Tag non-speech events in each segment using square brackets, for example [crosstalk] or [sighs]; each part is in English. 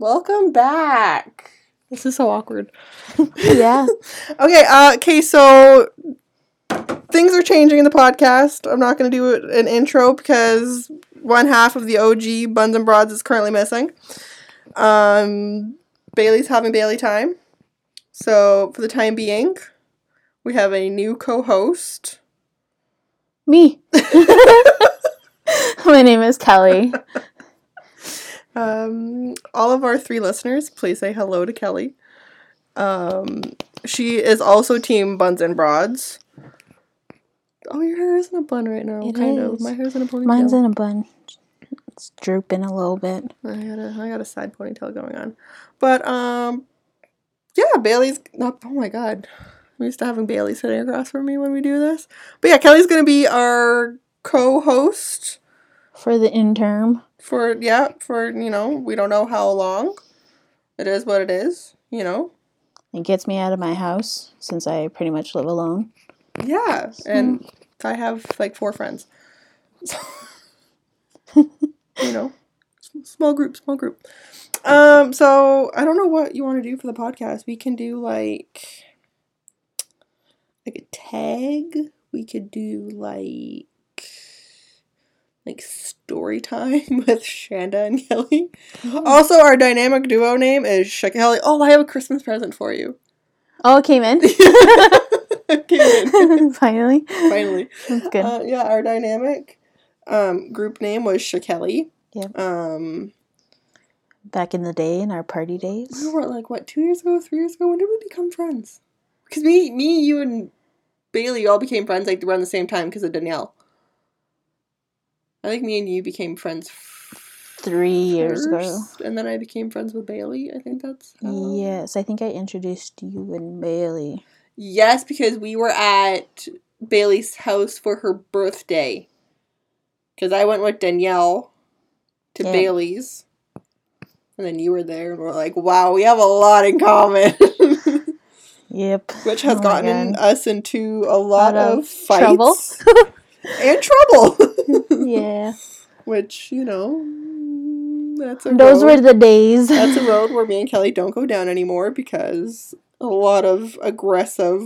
Welcome back. This is so awkward. yeah. [laughs] Okay, uh, okay, so things are changing in the podcast. I'm not going to do an intro because one half of the OG Buns and Broads is currently missing. Um, Bailey's having Bailey time. So, for the time being, we have a new co host. Me. [laughs] [laughs] My name is Kelly. Um, all of our three listeners, please say hello to Kelly. Um, she is also Team Buns and Broads. Oh, your hair is in a bun right now. It kind of. is. My hair's in a ponytail. Mine's in a bun. It's drooping a little bit. I got a I got a side ponytail going on, but um, yeah, Bailey's not. Oh my god, I'm used to having Bailey sitting across from me when we do this. But yeah, Kelly's gonna be our co-host For the interim. For yeah for you know we don't know how long. It is what it is, you know. It gets me out of my house since I pretty much live alone. Yeah, and I have like four friends. So, [laughs] you know, small group, small group. Um, so I don't know what you want to do for the podcast. We can do like like a tag. We could do like like story time [laughs] with Shanda and Kelly. Also, our dynamic duo name is Shaka Kelly. Oh, I have a Christmas present for you. Oh, it came in. [laughs] Came in. [laughs] Finally. Finally. That's good. Uh, yeah, our dynamic um, group name was Shakelly. Yep. Um, Back in the day, in our party days. we were like what two years ago, three years ago. When did we become friends? Because me, me, you, and Bailey all became friends like around the same time because of Danielle. I think me and you became friends Three years ago. and then I became friends with Bailey. I think that's how- Yes, I think I introduced you and Bailey. Yes, because we were at Bailey's house for her birthday. Because I went with Danielle to Yeah. Bailey's. And then you were there, and we're like, wow, we have a lot in common. [laughs] Yep. Which oh has Oh gotten us into a lot, Lot of of fights. trouble. [laughs] and trouble. [laughs] Yeah. [laughs] Which, you know, that's a Those road. were the days. that's a road [laughs] where me and Kelly don't go down anymore because a lot of aggressive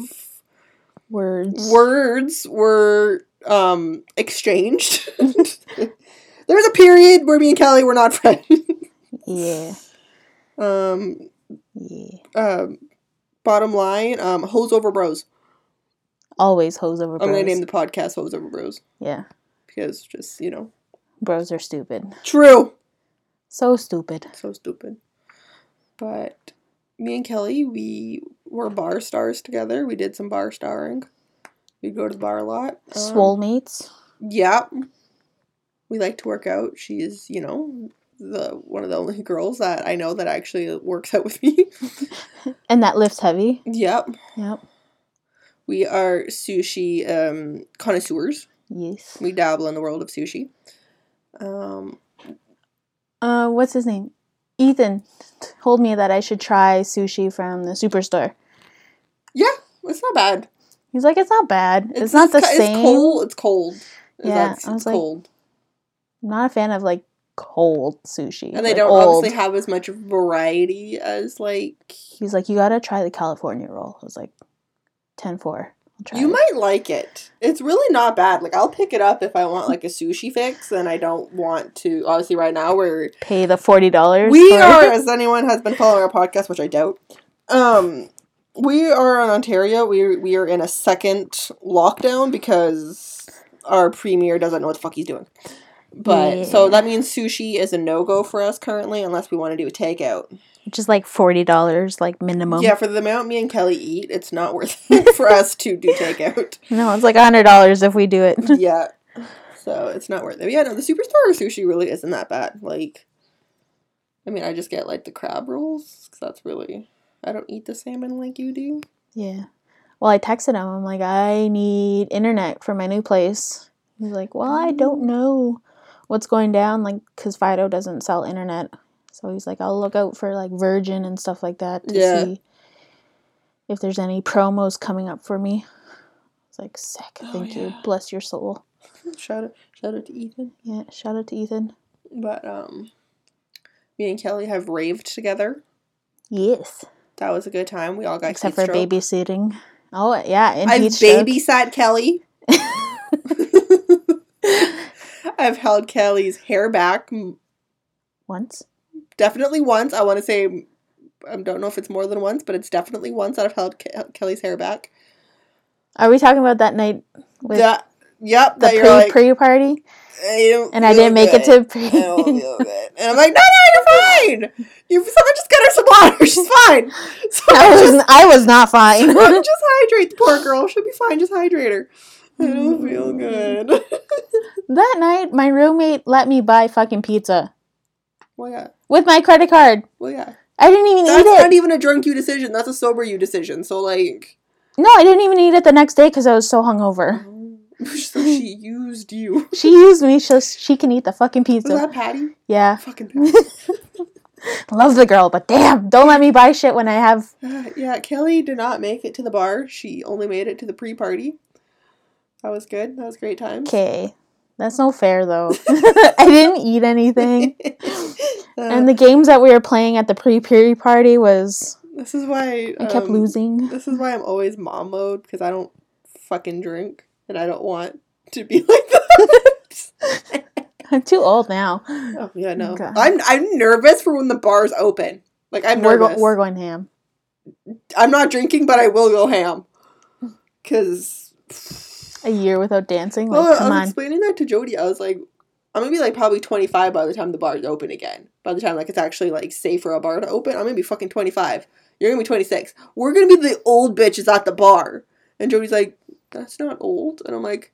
words. words were um exchanged. [laughs] there was a period where me and Kelly were not friends. Yeah. um, Yeah. um, bottom line, um, hoes over bros. Always hoes over bros. I'm gonna name the podcast "Hoes Over Bros" yeah. Because just you know, Bros are stupid. true. So stupid. So stupid. But me and Kelly, we were bar stars together. We did some bar starring. We'd go to the bar a lot. Um, Swole mates. Yeah. We like to work out. She's, you know, the one of the only [laughs] girls that I know that actually works out with me. [laughs] And that lifts heavy. yep. Yep. We are sushi um, connoisseurs. Yes. We dabble in the world of sushi. Um, Uh, what's his name? Ethan told me that I should try sushi from the superstore. yeah, it's not bad. He's like, it's not bad. It's, not the ki- same. It's cold. It's cold. Yeah, That's- I was it's like, cold. I'm not a fan of like cold sushi. And they like, don't old. obviously have as much variety as like He's like, you gotta try the California roll. I was like, 10 4. You it. might like it. It's really not bad. Like I'll pick it up if I want like a sushi fix, and I don't want to. Obviously, right now we're pay the $40. we for are, it. as anyone has been following our podcast, which I doubt. Um, we are in Ontario. We we are in a second lockdown because our premier doesn't know what the fuck he's doing. But so that means sushi is a no go for us currently, unless we want to do a takeout. Which is like $40, like minimum. Yeah, for the amount me and Kelly eat, it's not worth [laughs] it for us to do takeout. [laughs] No, it's like $100 if we do it. [laughs] yeah. So it's not worth it. But yeah, no, the superstore sushi really isn't that bad. Like, I mean, I just get like the crab rolls because that's really. I don't eat the salmon like you do. Yeah. Well, I texted him. I'm like, I need internet for my new place. He's like, Well, I don't oh. know what's going down, like, because Fido doesn't sell internet. So he's like, I'll look out for like Virgin and stuff like that to Yeah. see if there's any promos coming up for me. It's like, sick. Oh, Thank you. Bless your soul. [laughs] Shout out, shout out to Ethan. Yeah. Shout out to Ethan. But um, Me and Kelly have raved together. Yes. That was a good time. We all got Except for stroke. babysitting. Oh yeah, and I've babysat Kelly. [laughs] [laughs] I've held Kelly's hair back once. Definitely once. I want to say, I don't know if it's more than once, but it's definitely once that I've held Ke- Kelly's hair back. Are we talking about that night with that, yep, the that you're pre like, pre party? "I And I didn't make it good. to pre. I don't feel [laughs] good. And I'm like, no, no, you're fine. You someone just get her some water. She's [laughs] fine. So I was just, I was not fine. [laughs] just hydrate the poor girl. She'll be fine. Just hydrate her. I don't feel good. that night, my roommate let me buy fucking pizza well, yeah. With my credit card. Well, yeah. I didn't even That's eat it. That's not even a drunk you decision. That's a sober you decision. So, like, no, I didn't even eat it the next day because I was so hungover. [laughs] so she [laughs] used you. She used me so she can eat the fucking Was pizza. that Patty? Yeah, Fucking Patty. [laughs] love the girl, but damn, don't let me buy shit when I have. Uh, [sighs] yeah, Kelly did not make it to the bar. She only made it to the pre-party. That was good. That was great time. Okay, that's no fair though. [laughs] [laughs] I didn't eat anything, Uh, [laughs] and the games that we were playing at the pre-period party was this is why I kept um, losing. This is why I'm always mom mode because I don't fucking drink and I don't want to be like that. I'm too old now. oh yeah, no. Okay. I'm I'm nervous for when the bars open. Like I'm We're nervous. go- we're going ham. I'm not drinking, but I will go ham. Cause A year without dancing. Like, well, I come was on. explaining that to Jody. I was like, I'm gonna be like probably 25 by the time the bars open again. By the time like it's actually like safe for a bar to open, I'm gonna be fucking 25. You're gonna be 26. We're gonna be the old bitches at the bar. And Jody's like, that's not old. And I'm like,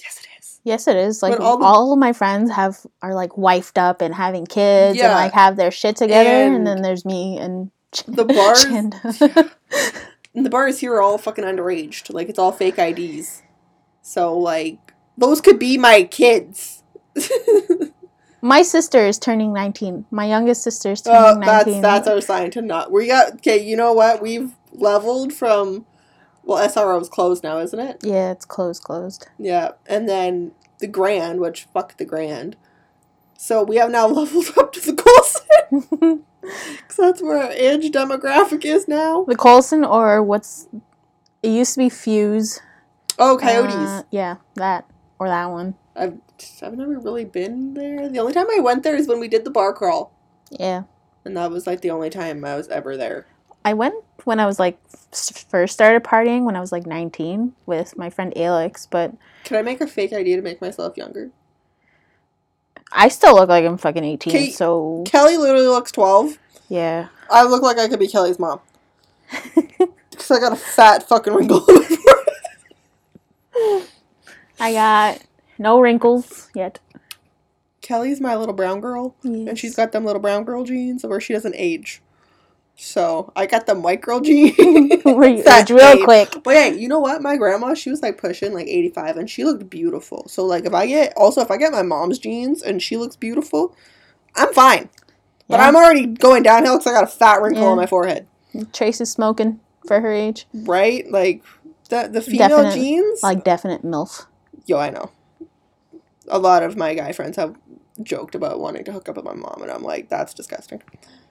yes, it is. Yes, it is. Like all all, the- of my friends have are like wifed up and having kids Yeah. and like have their shit together, and, And then there's me and The bars. [laughs] [laughs] and the bars here are all fucking underaged. Like it's all fake IDs. So like those could be my kids. [laughs] my sister is turning nineteen. My youngest sister is turning Oh, that's nineteen. that's our sign to not. We got okay. You know what? We've leveled from. Well, SRO is closed now, isn't it? yeah, it's closed, closed. Yeah, and then the Grand, which fuck the Grand. So we have now [laughs] leveled up to the Colson, because [laughs] [laughs] that's where our age demographic is now. the Colson or what's it used to be Fuse. Oh, Coyotes. Uh, yeah, that or that one. I've I've never really been there. The only time I went there is when we did the bar crawl, Yeah, and that was like the only time I was ever there. I went when I was like first started partying when I was like nineteen with my friend Alex, but Can I make a fake idea to make myself younger? I still look like I'm fucking eighteen. Kate- So Kelly literally looks twelve. yeah. I look like I could be Kelly's mom. [laughs] Because I got a fat fucking wrinkle on my forehead. I got no wrinkles yet. Kelly's my little brown girl, and she's got them little brown girl genes where she doesn't age. So I got the micro girl [laughs] genes. Real quick. But hey, you know what? My grandma, she was like pushing like 85 and she looked beautiful. So like if I get also if I get my mom's genes and she looks beautiful, I'm fine. But Yeah. I'm already going downhill because I got a fat wrinkle Yeah. on my forehead. Trace is smoking for her age. Right? Like the the female Definite- genes. Like definite MILF. Yo, I know. A lot of my guy friends have joked about wanting to hook up with my mom, and I'm like, that's disgusting.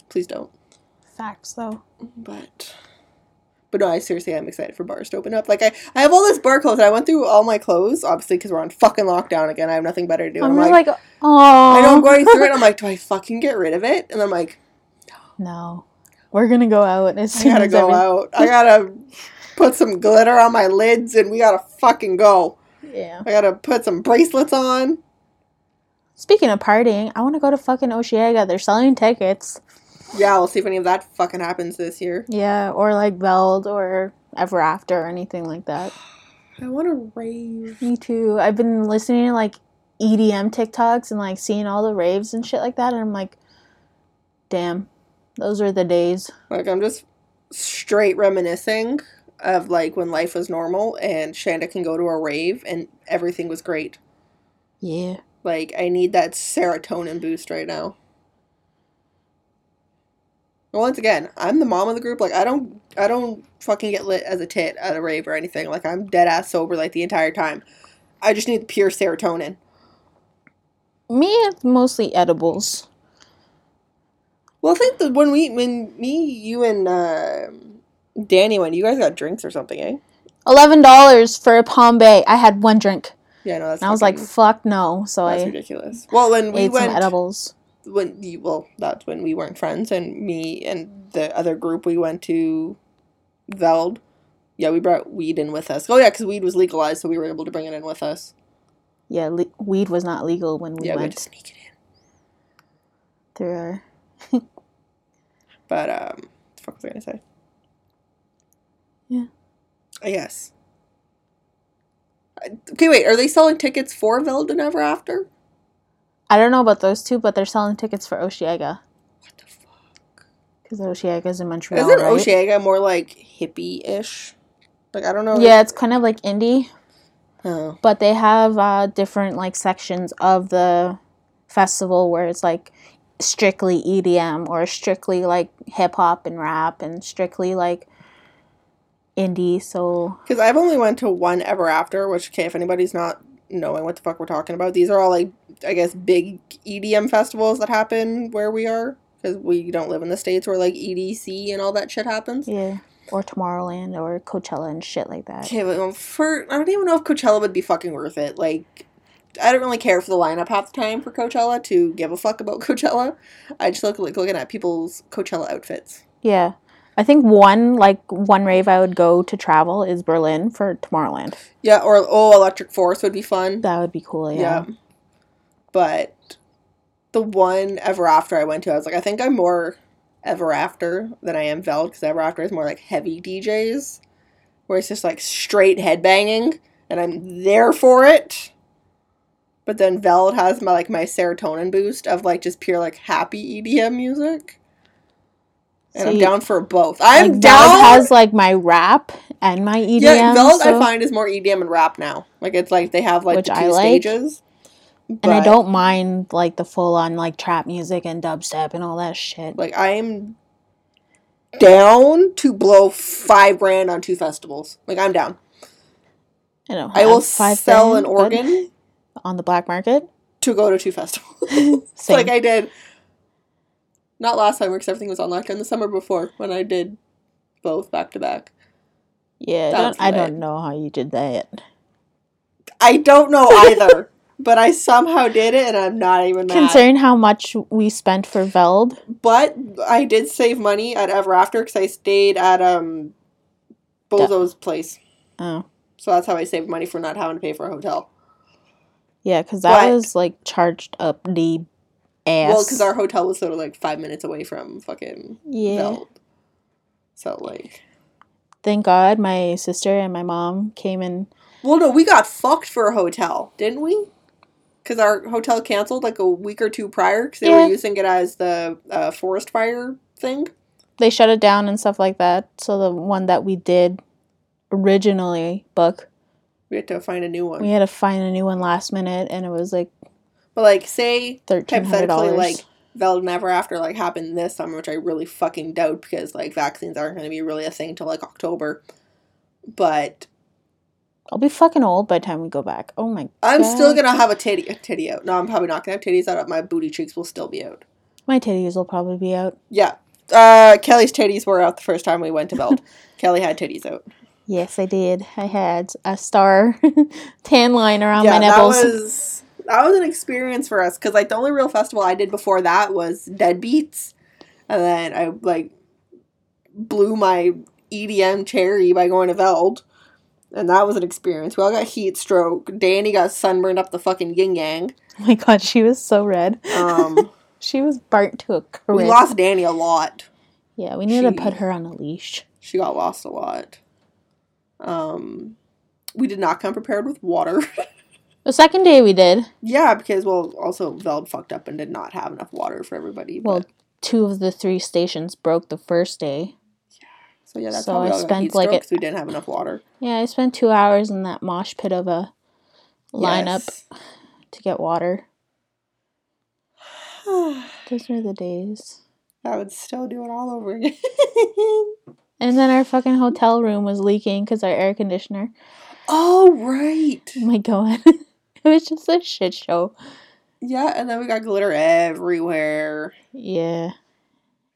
Please don't. Facts though. But, but no, I seriously am excited for bars to open up. Like I, I have all this bar clothes. And I went through all my clothes, obviously, because we're on fucking lockdown again. I have nothing better to do. I'm I'm like, like, oh. I know I'm going through it. I'm [laughs] like, do I fucking get rid of it? And I'm like, No, we're gonna go out as I soon gotta go out. I gotta put some glitter on my lids, and we gotta fucking go. Yeah. I gotta put some bracelets on. Speaking of partying, I want to go to fucking Osheaga. They're selling tickets. Yeah, we'll see if any of that fucking happens this year. Yeah, or like Veld or Ever After or anything like that. I want to rave. Me too. I've been listening to like EDM TikToks and like seeing all the raves and shit like that, and I'm like, damn, those are the days. Like I'm just straight reminiscing of like when life was normal and Shanda can go to a rave and everything was great. Yeah. Like I need that serotonin boost right now. Once again, I'm the mom of the group. Like I don't I don't fucking get lit as a tit at a rave or anything. Like I'm dead ass sober like the entire time. I just need pure serotonin. Me, it's mostly edibles. Well, I think that when we, when me, you, and uh, Danny went, you guys got drinks or something, eh? Eleven dollars for a Palm Bay. I had one drink, Yeah, no, that's. and I was like, "Fuck no!" So that's I ridiculous. Well, when we ate went, some edibles. When you, well, that's when we weren't friends, and me and the other group, we went to Veld. Yeah, we brought weed in with us. Oh yeah, because weed was legalized, so we were able to bring it in with us. Yeah, le- weed was not legal when we yeah, we had went to sneak it in. through our. [laughs] But um, fuck was I gonna say? Yeah. I guess. Okay, wait. Are they selling tickets for Veld and Ever After? I don't know about those two, but they're selling tickets for Osheaga What the fuck? because Osheaga's in Montreal, Isn't right? Oshiega more like hippie-ish? Like I don't know. Yeah, it's kind of like indie, Oh. but they have uh, different like sections of the festival where it's like strictly EDM or strictly like hip hop and rap and strictly like indie. So Because I've only went to one Ever After, which okay, if anybody's not knowing what the fuck we're talking about, these are all like I guess big EDM festivals that happen where we are. Because we don't live in the states where like EDC and all that shit happens. yeah, or Tomorrowland or Coachella and shit like that. Okay, but um, for I don't even know if Coachella would be fucking worth it. Like, I don't really care for the lineup half the time for Coachella to give a fuck about [laughs] Coachella. I just look like looking at people's Coachella outfits. Yeah. I think one like one rave I would go to travel is Berlin for Tomorrowland. Yeah, or oh, Electric Forest would be fun. That would be cool. Yeah. Yeah. But the one Ever After I went to, I was like, I think I'm more Ever After than I am Veld because Ever After is more like heavy DJs, where it's just like straight headbanging, and I'm there for it. But then Veld has my like my serotonin boost of like just pure like happy EDM music. And I'm See, down for both. I'm like, down. Veld has like my rap and my EDM. yeah, Veld I find is more EDM and rap now. Like it's like they have like Which the two like. stages. and I don't mind like the full on like trap music and dubstep and all that shit. Like I'm down to blow five grand on two festivals. Like I'm down. I don't. I will five sell an but organ [laughs] on the black market. to go to two festivals. [laughs] Like I did. Not last summer because everything was on lockdown. The summer before when I did both back to back. yeah, I don't, I don't know how you did that. I don't know [laughs] either, but I somehow did it, and I'm not even mad. Considering how much we spent for Veld, But I did save money at Ever After because I stayed at um Bozo's place, oh so that's how I saved money for not having to pay for a hotel. yeah, because that But- was like charged up the ass. Well, because our hotel was sort of like five minutes away from fucking yeah. Veld. So like, Thank God, my sister and my mom came and well, no, we got fucked for a hotel, didn't we? Because our hotel canceled like a week or two prior because they Yeah. were using it as the uh, forest fire thing. they shut it down and stuff like that. So the one that we did originally book, We had to find a new one. we had to find a new one last minute, and it was like But like, say hypothetically, like Veld Never After like happened this summer, which I really fucking doubt because like vaccines aren't going to be really a thing till like October. But I'll be fucking old by the time we go back. Oh my! God. I'm still gonna have a titty a titty out. No, I'm probably not gonna have titties out. My booty cheeks will still be out. My titties will probably be out. Yeah. Uh, Kelly's titties were out the first time we went to Veld. [laughs] Kelly had titties out. Yes, I did. I had a star [laughs] tan line around yeah, my nipples. that was that was an experience for us because like the only real festival I did before that was Dead Beats, and then I like blew my EDM cherry by going to Veld, and that was an experience. We all got heat stroke. Danny got sunburned up the fucking yin yang. oh my god, she was so red. Um, [laughs] She was burnt to a crisp. we lost Danny a lot. Yeah, we need to put her on a leash. She got lost a lot. Um, we did not come prepared with water. [laughs] The second day we did. yeah, because well, also Veld fucked up and did not have enough water for everybody. Well, but- two of the three stations broke the first day. So yeah, that's So I spent, like, stroke 'cause we didn't have enough water. Yeah, I spent two hours in that mosh pit of a lineup Yes. to get water. [sighs] Those were the days. I would still do it all over [laughs] again. And then our fucking hotel room was leaking because our air conditioner. oh right. Oh my god. [laughs] [laughs] it was just a shit show. Yeah, and then we got glitter everywhere. Yeah.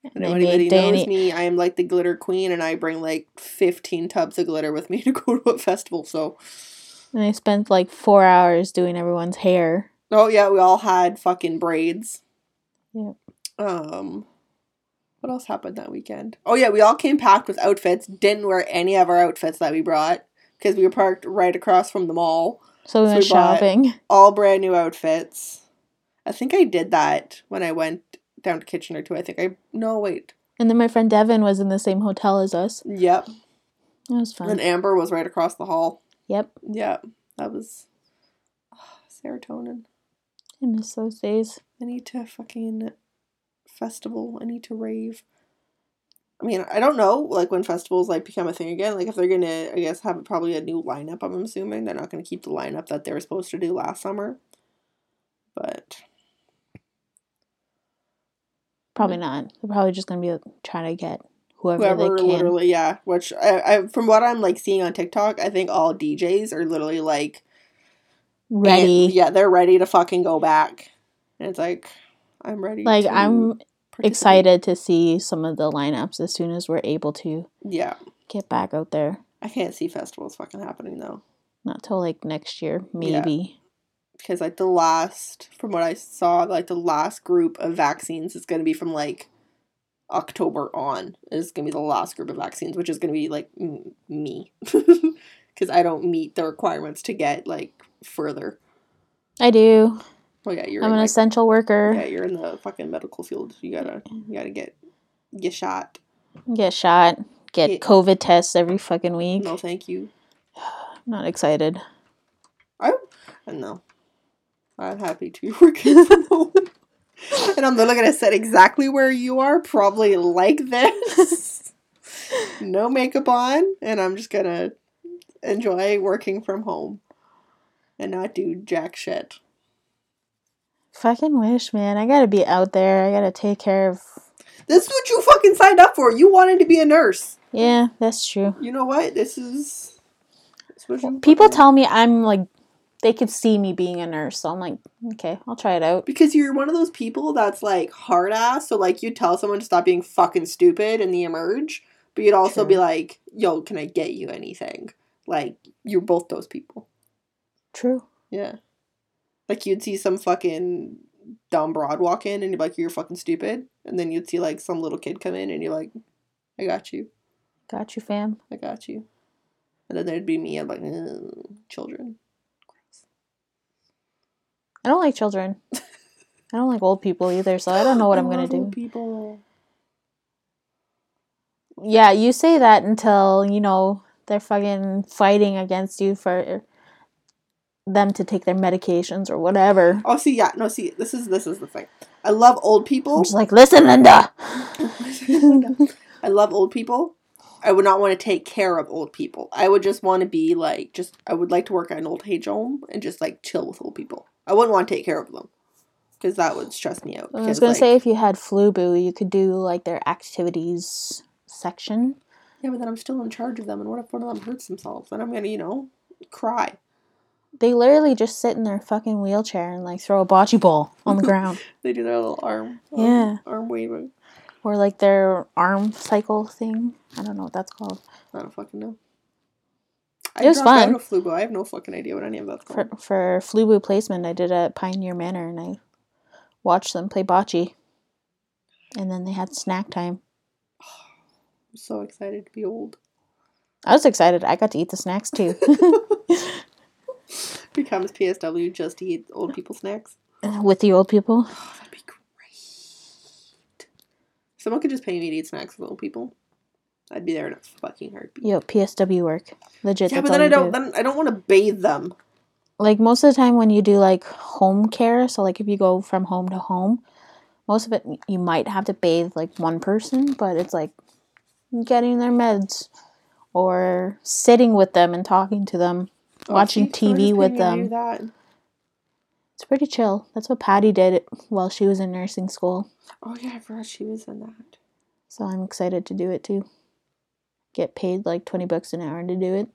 And if anybody Danny. knows me, I am like the glitter queen, and I bring like fifteen tubs of glitter with me [laughs] to go to a festival. So, And I spent like four hours doing everyone's hair. oh yeah, we all had fucking braids. Yep. Um, what else happened that weekend? Oh yeah, we all came packed with outfits. Didn't wear any of our outfits that we brought because we were parked right across from the mall. So we So went we shopping. [laughs] All brand new outfits. I think I did that when I went down to Kitchener too. I think I no wait. And then my friend Devin was in the same hotel as us. Yep. That was fun. And Amber was right across the hall. Yep. Yep. that was ah, serotonin. I miss those days. I need to fucking festival. I need to rave. I mean, I don't know, like when festivals like become a thing again. Like if they're gonna, I guess, have probably a new lineup. I'm assuming they're not gonna keep the lineup that they were supposed to do last summer. But Probably not. They're probably just gonna be trying to get whoever, whoever, they can. literally, yeah. Which I, I, from what I'm like seeing on TikTok, I think all DJs are literally like ready. and- yeah, they're ready to fucking go back. And it's like, I'm ready. Like to I'm. Excited to see some of the lineups as soon as we're able to Yeah, get back out there. I can't see festivals fucking happening though. Not till like next year, Yeah. maybe. because like the last from what i saw like the last group of vaccines is going to be from like october on is going to be the last group of vaccines which is going to be like m- me [laughs] because i don't meet the requirements to get like further I do. Oh yeah you're I'm an like, essential worker. yeah you're in the fucking medical field you gotta you gotta get get shot Get shot. Get. COVID tests every fucking week. no thank you [sighs] Not excited. i no i'm happy to be [laughs] working from home and i'm literally gonna set exactly where you are probably like this [laughs] no makeup on and i'm just gonna enjoy working from home and not do jack shit Fucking wish, man. I gotta be out there. I gotta take care of. this is what you fucking signed up for you wanted to be a nurse Yeah, that's true. you know what this is this is you People tell me I'm like, they could see me being a nurse, so I'm like, okay, I'll try it out. because you're one of those people that's like hard ass so like you tell someone to stop being fucking stupid and they emerge but you'd also True. be like yo can i get you anything like you're both those people True. Yeah. Like you'd see some fucking dumb broad walk in and you're like, you're fucking stupid. And then you'd see like some little kid come in and you're like, I got you. Got you, fam. I got you. And then there'd be me, I'm like, mm, children. I don't like children. I don't like old people either, so I don't know what I'm [laughs] gonna old do. People. Yeah, you say that until, you know, they're fucking fighting against you for them to take their medications or whatever. Oh, see, yeah, no, see, this is this is the thing. I love old people. I'm just like, listen, Linda. [laughs] I love old people. I would not want to take care of old people. I would just want to be like, just I would like to work at an old age home and just like chill with old people. I wouldn't want to take care of them because that would stress me out. I was gonna like- say if you had Flubu, you could do like their activities section. yeah, but then I'm still in charge of them, and what if one of them hurts themselves? Then I'm gonna, you know, cry. They literally just sit in their fucking wheelchair and like throw a bocce ball on the [laughs] ground. They do their little arm, um, Yeah. arm waving. Or like their arm cycle thing. I don't know what that's called. I don't fucking know. It was out fun. of Flugo. I have no fucking idea what any of that's For called. for Flubu placement, I did at Pioneer Manor and I watched them play bocce. And then they had snack time. [sighs] I'm so excited to be old. I was excited. I got to eat the snacks too. [laughs] [laughs] Becomes PSW just to eat old people snacks. With the old people. Oh, that'd be great. Someone could just pay me to eat snacks with old people. I'd be there in a fucking heartbeat. Yo, PSW work. Legit. Yeah, but then I don't. do. Then I don't want to bathe them. like most of the time when you do like home care so like if you go from home to home most of it you might have to bathe like one person but it's like getting their meds or sitting with them and talking to them Oh, watching tv with paid me to do them it's pretty chill that's what patty did while she was in nursing school Oh yeah, I forgot she was in that. so i'm excited to do it too get paid like 20 bucks an hour to do it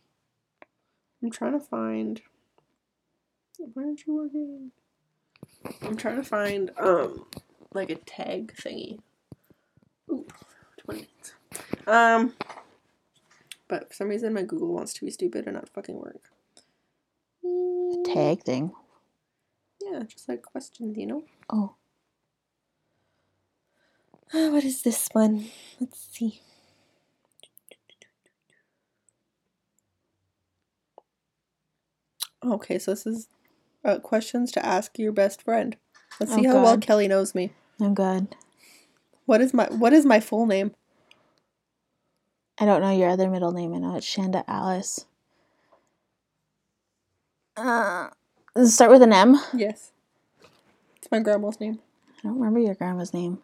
I'm trying to find. Where aren't you working? I'm trying to find um like a tag thingy. Ooh, twenty. Um, but for some reason, my Google wants to be stupid and not fucking work. Tag thing. Yeah, just like questions, you know. Oh. Uh, [sighs] what is this one? Let's see. Okay, so this is uh, questions to ask your best friend. Let's see Oh, how well Kelly knows me. I'm good. What is my What is my full name? I don't know your other middle name. I know it's Shanda Alice. Uh, does it start with an M? Yes, it's my grandma's name. I don't remember your grandma's name.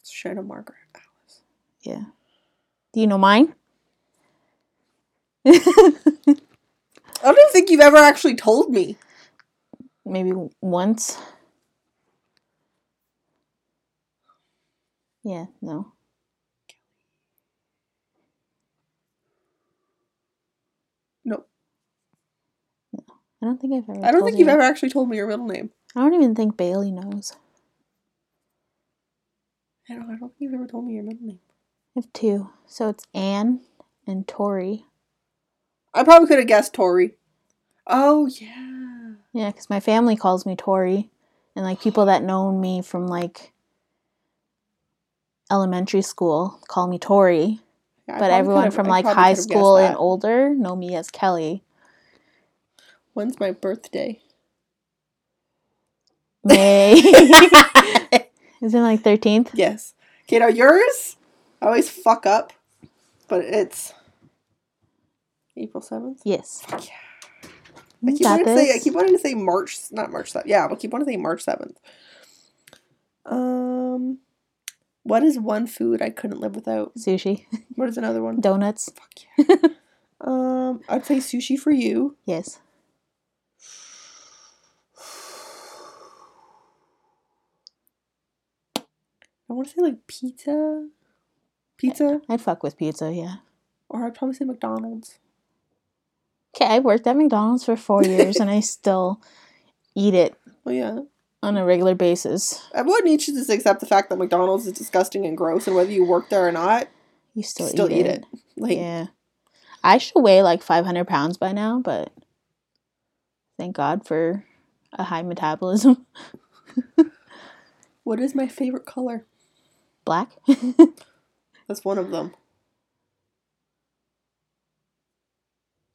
It's Margaret Alice. Yeah. Do you know mine? [laughs] I don't think you've ever actually told me. Maybe once. Yeah. No, I don't think I've ever. I don't think you've you. ever actually told me your middle name. I don't even think Bailey knows. I don't. I don't think you've ever told me your middle name. I have two. So it's Anne and Tori. I probably could have guessed Tori. Oh yeah. Yeah, because my family calls me Tori. And like people that know me from like elementary school call me Tori. Yeah, but everyone from I like high school and older know me as Kelly. When's my birthday? May. [laughs] Is it like 13th? yes. Okay, now yours. I always fuck up, but it's April seventh. Yes. Fuck yeah. I You keep wanting to say. I keep wanting to say March, not March seventh. Yeah, but keep wanting to say March seventh. Um, what is one food I couldn't live without? Sushi. What is another one? Donuts. Fuck yeah. [laughs] um, I'd say sushi for you. Yes. I want to say like pizza, pizza, I'd fuck with pizza, yeah. or I'd probably say McDonald's. Okay, I worked at McDonald's for four years and I [laughs] still eat it Well, yeah. on a regular basis. Everyone needs to just accept the fact that McDonald's is disgusting and gross, and whether you work there or not, You still, still, eat, eat, it. it. Like, Yeah. I should weigh like 500 pounds by now, but thank God for a high metabolism. [laughs] what is my favorite color? Black? [laughs] That's one of them.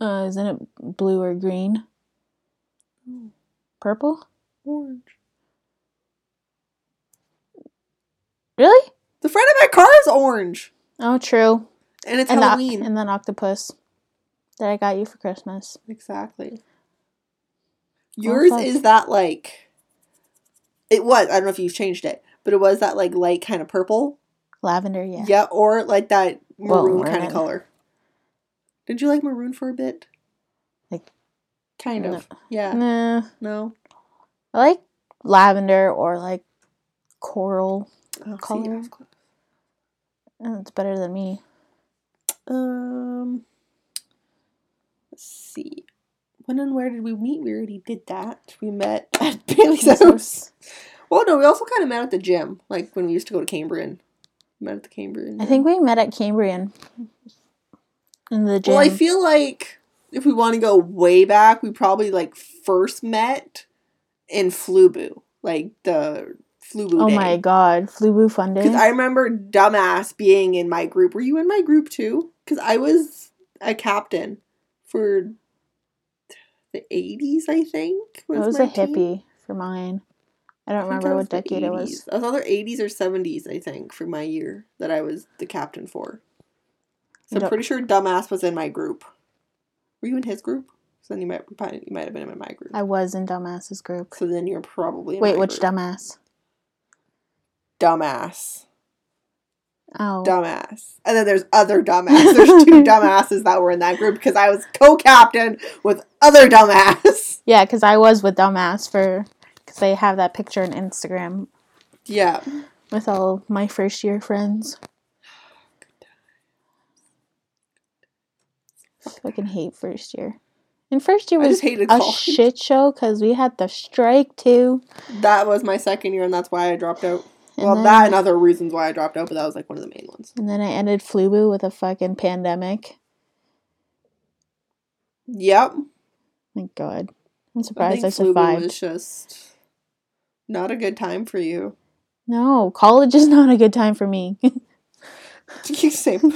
uh, isn't it blue or green? Oh, Purple? orange. Really? The front of my car is orange, Oh, true. and it's And, the, Halloween. and then octopus that I got you for Christmas. exactly. Yours fuck. is that like. It was. I don't know if you've changed it, but it was that like light kind of purple. Lavender, yeah. Yeah, or like that Well, maroon kind of color. Did you like maroon for a bit? Like- kind No. of. Yeah. Nah. No. I like lavender or like coral. Oh, Color. close. Uh, It's better than me. Um. Let's see. When and where did we meet? We already did that. We met at [laughs] Bailey's house. Well, no, we also kind of met at the gym, like when we used to go to Cambrian. Met at the Cambrian. I think we met at Cambrian in the gym. Well, I feel like if we want to go way back, we probably like first met in Flubu, like the Flubu. oh day. my god, Flubu Fun Day. Because I remember dumbass being in my group. Were you in my group too? Because I was a captain for the eighties, I think. I was my a team. hippie for mine. I don't I remember what decade it was. 80s. I was either eighties or seventies, I think, for my year that I was the captain for. So I'm pretty sure dumbass was in my group. Were you in his group? So then you might you might have been in my group. I was in Dumbass's group. So then you're probably in Wait, which group. dumbass? dumbass. Oh, dumbass. And then there's other dumbass. There's two [laughs] dumbasses that were in that group because I was co-captain with other dumbass. yeah, because I was with Dumbass for because they have that picture on Instagram Yeah. with all my first year friends. I fucking hate first year. And first year was a college. shit show because we had the strike too, That was my second year and that's why I dropped out. And well, then, that and other reasons why I dropped out, but that was like one of the main ones. and then I ended FLUBU with a fucking pandemic. Yep. Thank God, I'm I surprised I, FLUBU survived. was just not a good time for you. No, college is [laughs] not a good time for me, [laughs] Same. [laughs]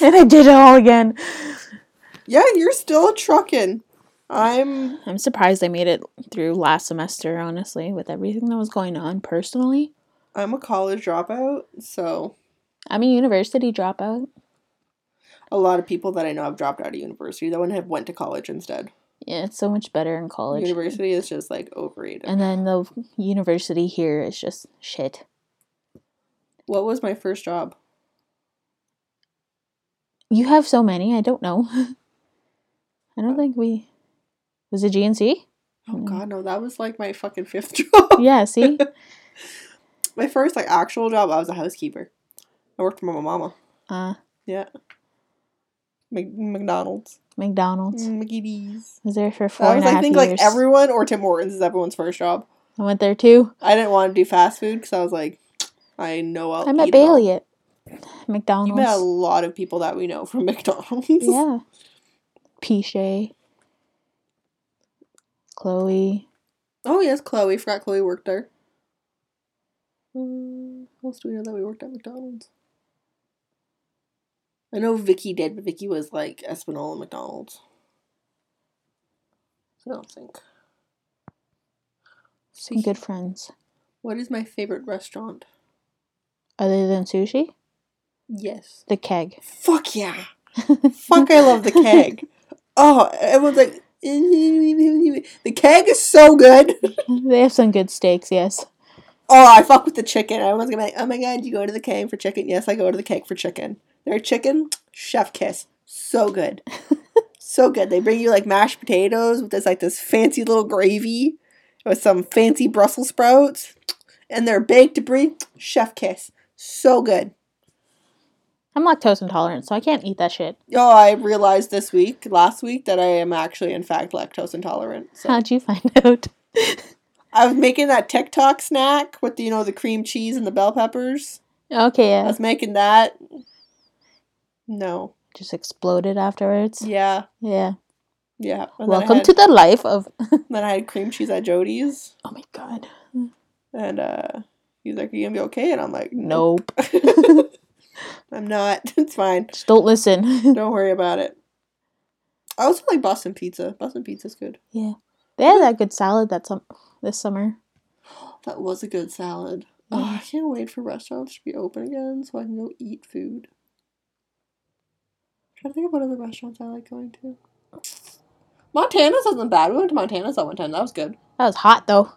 and I did it all again. yeah, you're still trucking. I'm I'm surprised I made it through last semester. Honestly, with everything that was going on personally, I'm a college dropout, so I'm a university dropout. a lot of people that I know have dropped out of university though and have went to college instead. Yeah, it's so much better in college. University is just like overrated. And then the university here is just shit. what was my first job? You have so many, I don't know. [laughs] I don't think we was it GNC? Oh god, no, that was like my fucking fifth [laughs] job. Yeah, see? [laughs] my first like actual job, I was a housekeeper. I worked for my mama. Uh Yeah. Mc- McDonald's. McDonald's. Mm, D's. I was there for four That and was, a I half think, years. like everyone or Tim Hortons is everyone's first job. I went there too. I didn't want to do fast food because I was like, I know I'll I met eat it all. Bailey at McDonald's. You met a lot of people that we know from [laughs] McDonald's. yeah. Pichet. Chloe. Oh yes, Chloe. Forgot Chloe worked there. Um, who else do we know that we worked at McDonald's? I know Vicky did, but Vicky was like Espanola McDonald's. I don't think. Some good friends. What is my favorite restaurant? Other than sushi? Yes. The keg. Fuck yeah. [laughs] Fuck, I love the keg. [laughs] Oh, everyone's like, [laughs] the keg is so good. they have some good steaks, yes. Oh, I fuck with the chicken. Everyone's gonna be like, oh my god, you go to the keg for chicken? Yes, I go to the keg for chicken. Their chicken, chef kiss. So good. [laughs] so good. They bring you like mashed potatoes with this like this fancy little gravy with some fancy Brussels sprouts. And they're baked brie. Chef kiss. So good. I'm lactose intolerant, so I can't eat that shit. Oh, I realized this week, last week, that I am actually in fact lactose intolerant. So How'd you find [laughs] out? I was making that TikTok snack with the, you know the cream cheese and the bell peppers. okay, I was making that. No. Just exploded afterwards. Yeah. Yeah. Yeah. And Welcome had- to the life of. [laughs] Then I had cream cheese at Jody's, oh my god. and uh, he's like, "Are you gonna be okay?" And I'm like, Nope. [laughs] I'm not. [laughs] It's fine. Just don't listen. Don't worry about it." I also like Boston pizza. Boston pizza's good. yeah. They had that good salad that some this summer. [gasps] That was a good salad. Oh, I can't wait for restaurants to be open again so I can go eat food. Trying to think of what other restaurants I like going to. Montana's wasn't bad. We went to Montana's that one time. That was good. That was hot though.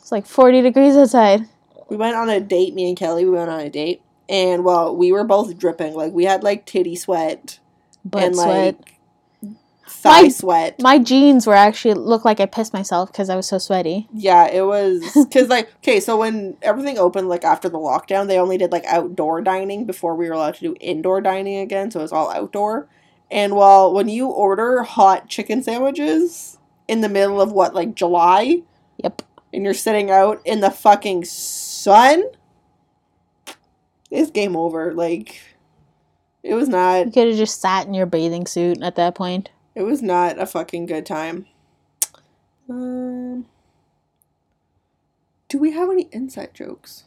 It's like 40 degrees outside. We went on a date, me and Kelly, we went on a date. And well, we were both dripping. Like we had like titty sweat Butt and sweat. like thigh My- sweat. My jeans were actually looked like I pissed myself because I was so sweaty. Yeah, it was [laughs] because like okay, so when everything opened like after the lockdown, they only did like outdoor dining before we were allowed to do indoor dining again. So it was all outdoor. And while when you order hot chicken sandwiches in the middle of what like July, Yep. and you're sitting out in the fucking sun, it's game over. Like it was not. You could have just sat in your bathing suit at that point. It was not a fucking good time. Um, do we have any inside jokes?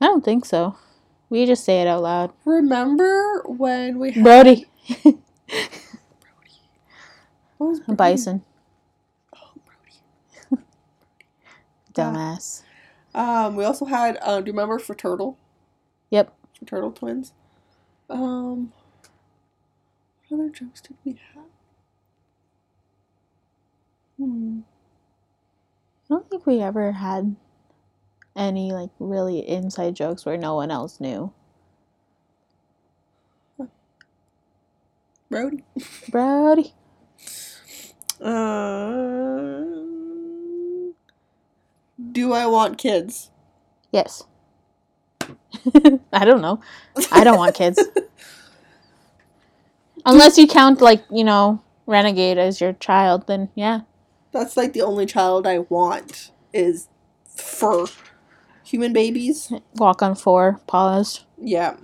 I don't think so. We just say it out loud. Remember when we had Brody. [laughs] what was Brody? Bison. Oh, Brody. Dumbass. [laughs] Um, we also had. Uh, do you remember for turtle? Yep. For turtle twins. Um, other jokes did we have? Hmm. I don't think we ever had any like really inside jokes where no one else knew. Brody. Brody. Uh, do I want kids? Yes. [laughs] I don't know. I don't want kids. [laughs] Unless you count like, you know, Renegade as your child, then yeah. That's like the only child I want. is fur. Human babies, Walk on four paws, yeah.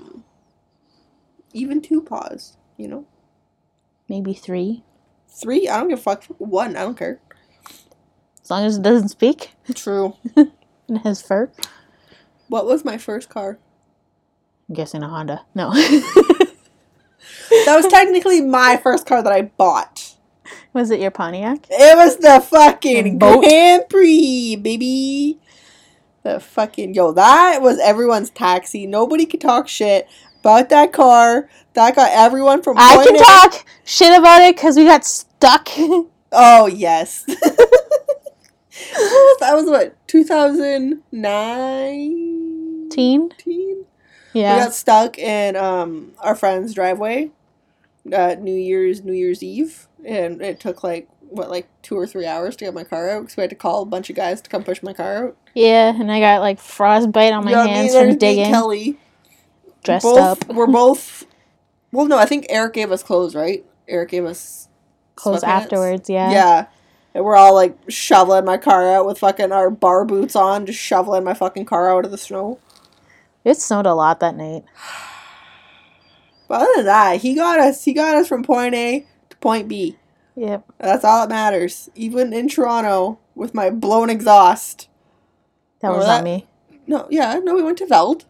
Even two paws, you know. maybe three, Three, I don't give a fuck. One, I don't care. as long as it doesn't speak [laughs] True. and has fur. What was my first car? I'm guessing a Honda. No. [laughs] That was technically my first car that I bought. was it your Pontiac? It was the fucking Boat. Grand Prix, baby. The fucking yo, that was everyone's taxi. Nobody could talk shit about that car. That got everyone from. I can talk shit about it because we got stuck. [laughs] Oh yes. [laughs] that was what two thousand nine. Teen? We Yeah. got stuck in um our friend's driveway, uh, New Year's New Year's Eve, and it took like what like two or three hours to get my car out because we had to call a bunch of guys to come push my car out. Yeah, and I got like frostbite on my Yeah, me hands and from digging. Kelly, dressed both, up. We're [laughs] both. Well, no, I think Eric gave us clothes, right? Eric gave us Clothes afterwards, yeah. Yeah. And we're all like shoveling my car out with fucking our bar boots on, just shoveling my fucking car out of the snow. It snowed a lot that night. [sighs] [sighs] [sighs] But other than that, he got us. He got us from point A to point B. Yep. That's all that matters. Even in Toronto with my blown exhaust. That was not me. No, yeah, no, we went to Veld.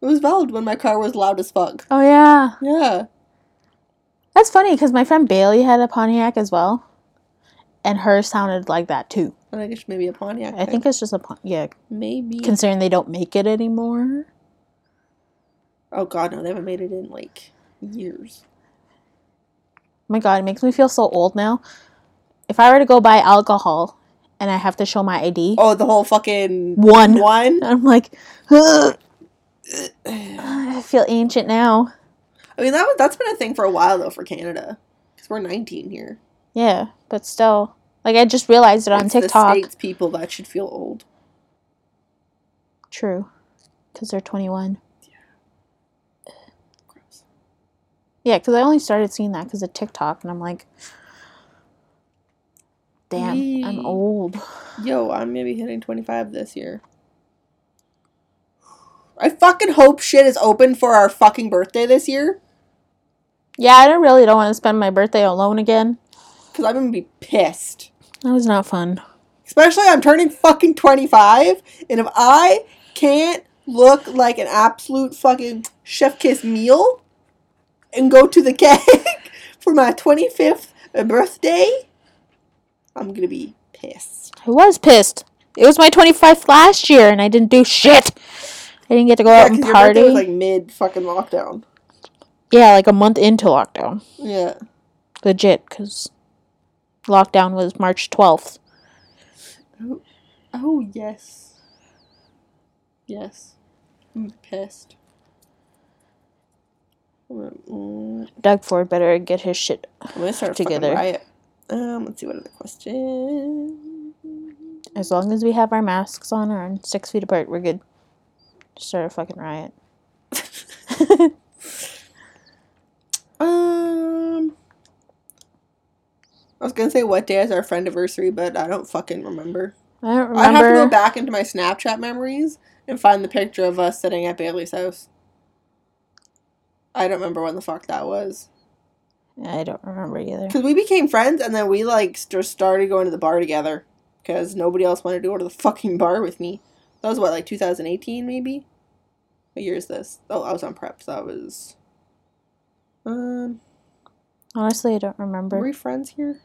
It was Veld when my car was loud as fuck. Oh yeah. Yeah. That's funny because my friend Bailey had a Pontiac as well. And hers sounded like that too. I think it's maybe a Pontiac. I thing. think it's just a Pontiac. yeah, maybe. considering they don't make it anymore. Oh god, no, they haven't made it in like years. Oh my god, it makes me feel so old now. If I were to go buy alcohol and I have to show my ID, Oh, the whole fucking one, one. [laughs] I'm like, "Ugh." [gasps] [sighs] I feel ancient now. I mean, that that's been a thing for a while though for Canada, because we're 19 here. Yeah, but still, like I just realized it on It's the TikTok. states people that should feel old. True, because they're 21. Gross. Yeah, because I only started seeing that because of TikTok, and I'm like, damn, Yee. I'm old. Yo, I'm maybe hitting 25 this year. I fucking hope shit is open for our fucking birthday this year. Yeah, I don't really don't want to spend my birthday alone again. Because I'm gonna be pissed. That was not fun. Especially I'm turning fucking 25. And if I can't look like an absolute fucking chef kiss meal and go to the [laughs] cake for my 25th birthday, I'm gonna be pissed. I was pissed. It was my 25th last year, and I didn't do shit. I didn't get to go Yeah, out and because your party. was like mid fucking lockdown. yeah, like a month into lockdown. Yeah. Legit, because lockdown was March 12th. Oh, yes. Yes. I'm pissed. Mm, Doug Ford better get his shit. I'm gonna start Together. together. riot. Um, let's see what other question. As long as we have our masks on or on six feet apart, we're good. Start a fucking riot. [laughs] Um, I was gonna say what day is our friend anniversary, but I don't fucking remember. I don't remember. I'd have to go back into my Snapchat memories and find the picture of us sitting at Bailey's house. I don't remember when the fuck that was. I don't remember either. Because we became friends and then we like st- started going to the bar together. Because nobody else wanted to go to the fucking bar with me. That was what, like 2018 maybe? What year is this? Oh, I was on prep. So that was. Um, Honestly, I don't remember. were we friends here?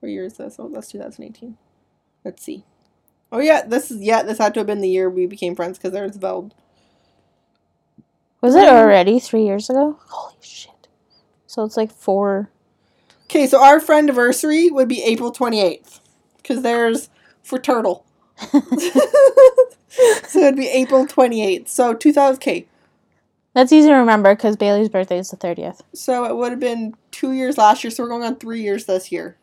What year is this? Oh, that's 2018. Let's see. Oh yeah, this is yeah. This had to have been the year we became friends because there's Veld. Was it already three years ago? Holy shit. So it's like four. Okay, so our friend anniversary would be April 28th because there's for Turtle. [laughs] so it'd be April 28th. So 2000 K. That's easy to remember because Bailey's birthday is the 30th. So it would have been 2 years last year, so we're going on 3 years this year.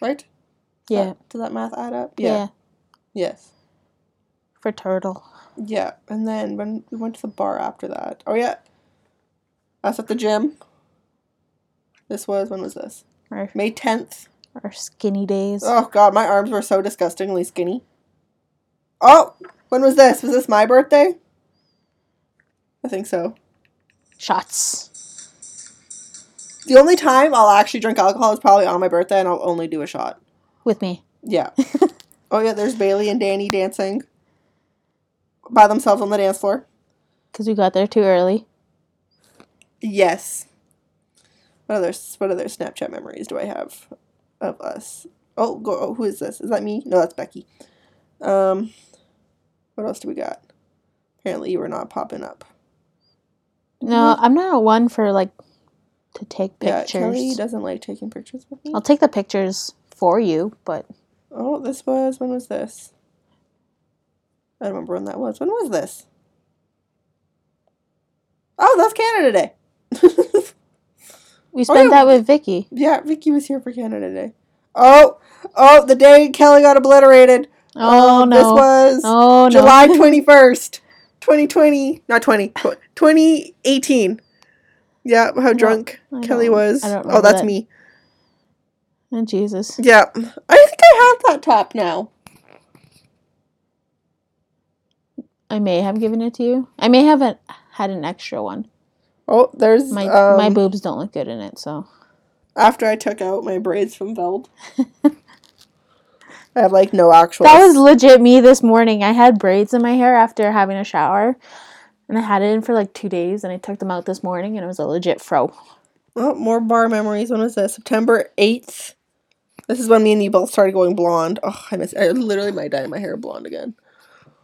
Right? Yeah. that- does that math add up? Yeah. Yes. For Turtle. Yeah. And then when we went to the bar after that. Oh yeah. Us at the gym. This was when was this? Or, May 10th, Our skinny days. Oh god, my arms were so disgustingly skinny. Oh, when was this? Was this my birthday? I think so. Shots. The only time I'll actually drink alcohol is probably on my birthday, and I'll only do a shot. With me. Yeah. [laughs] oh yeah, there's Bailey and Danny dancing by themselves on the dance floor. Because we got there too early. Yes. What other what other Snapchat memories do I have of us? Oh, go. Oh, who is this? Is that me? No, that's Becky. Um, what else do we got? Apparently, you were not popping up. No, I'm not one for like to take Yeah, pictures. Kelly doesn't like taking pictures with me. I'll take the pictures for you, but Oh, this was when was this? I don't remember when that was. When was this? Oh, that's Canada Day. [laughs] we Oh, spent yeah. that with Vicky. yeah, Vicky was here for Canada Day. Oh, oh, the day Kelly got obliterated. Oh Um, no. This was oh no. [laughs] July 21st, 2020. Not 20, 2018. Yeah, how drunk Kelly was. I don't Oh, that's that. me. And Jesus. Yeah. I think I have that top now. I may have given it to you. I may have a, had an extra one. Oh, there's My um, my boobs don't look good in it, so after I took out my braids from Veld. [laughs] I have like no actual. that was legit me this morning. I had braids in my hair after having a shower, and I had it in for like two days, and I took them out this morning, and it was a legit fro. oh, more bar memories. When was this? September 8th. This is when me and you both started going blonde. Oh, I miss. I literally might dye my hair blonde again.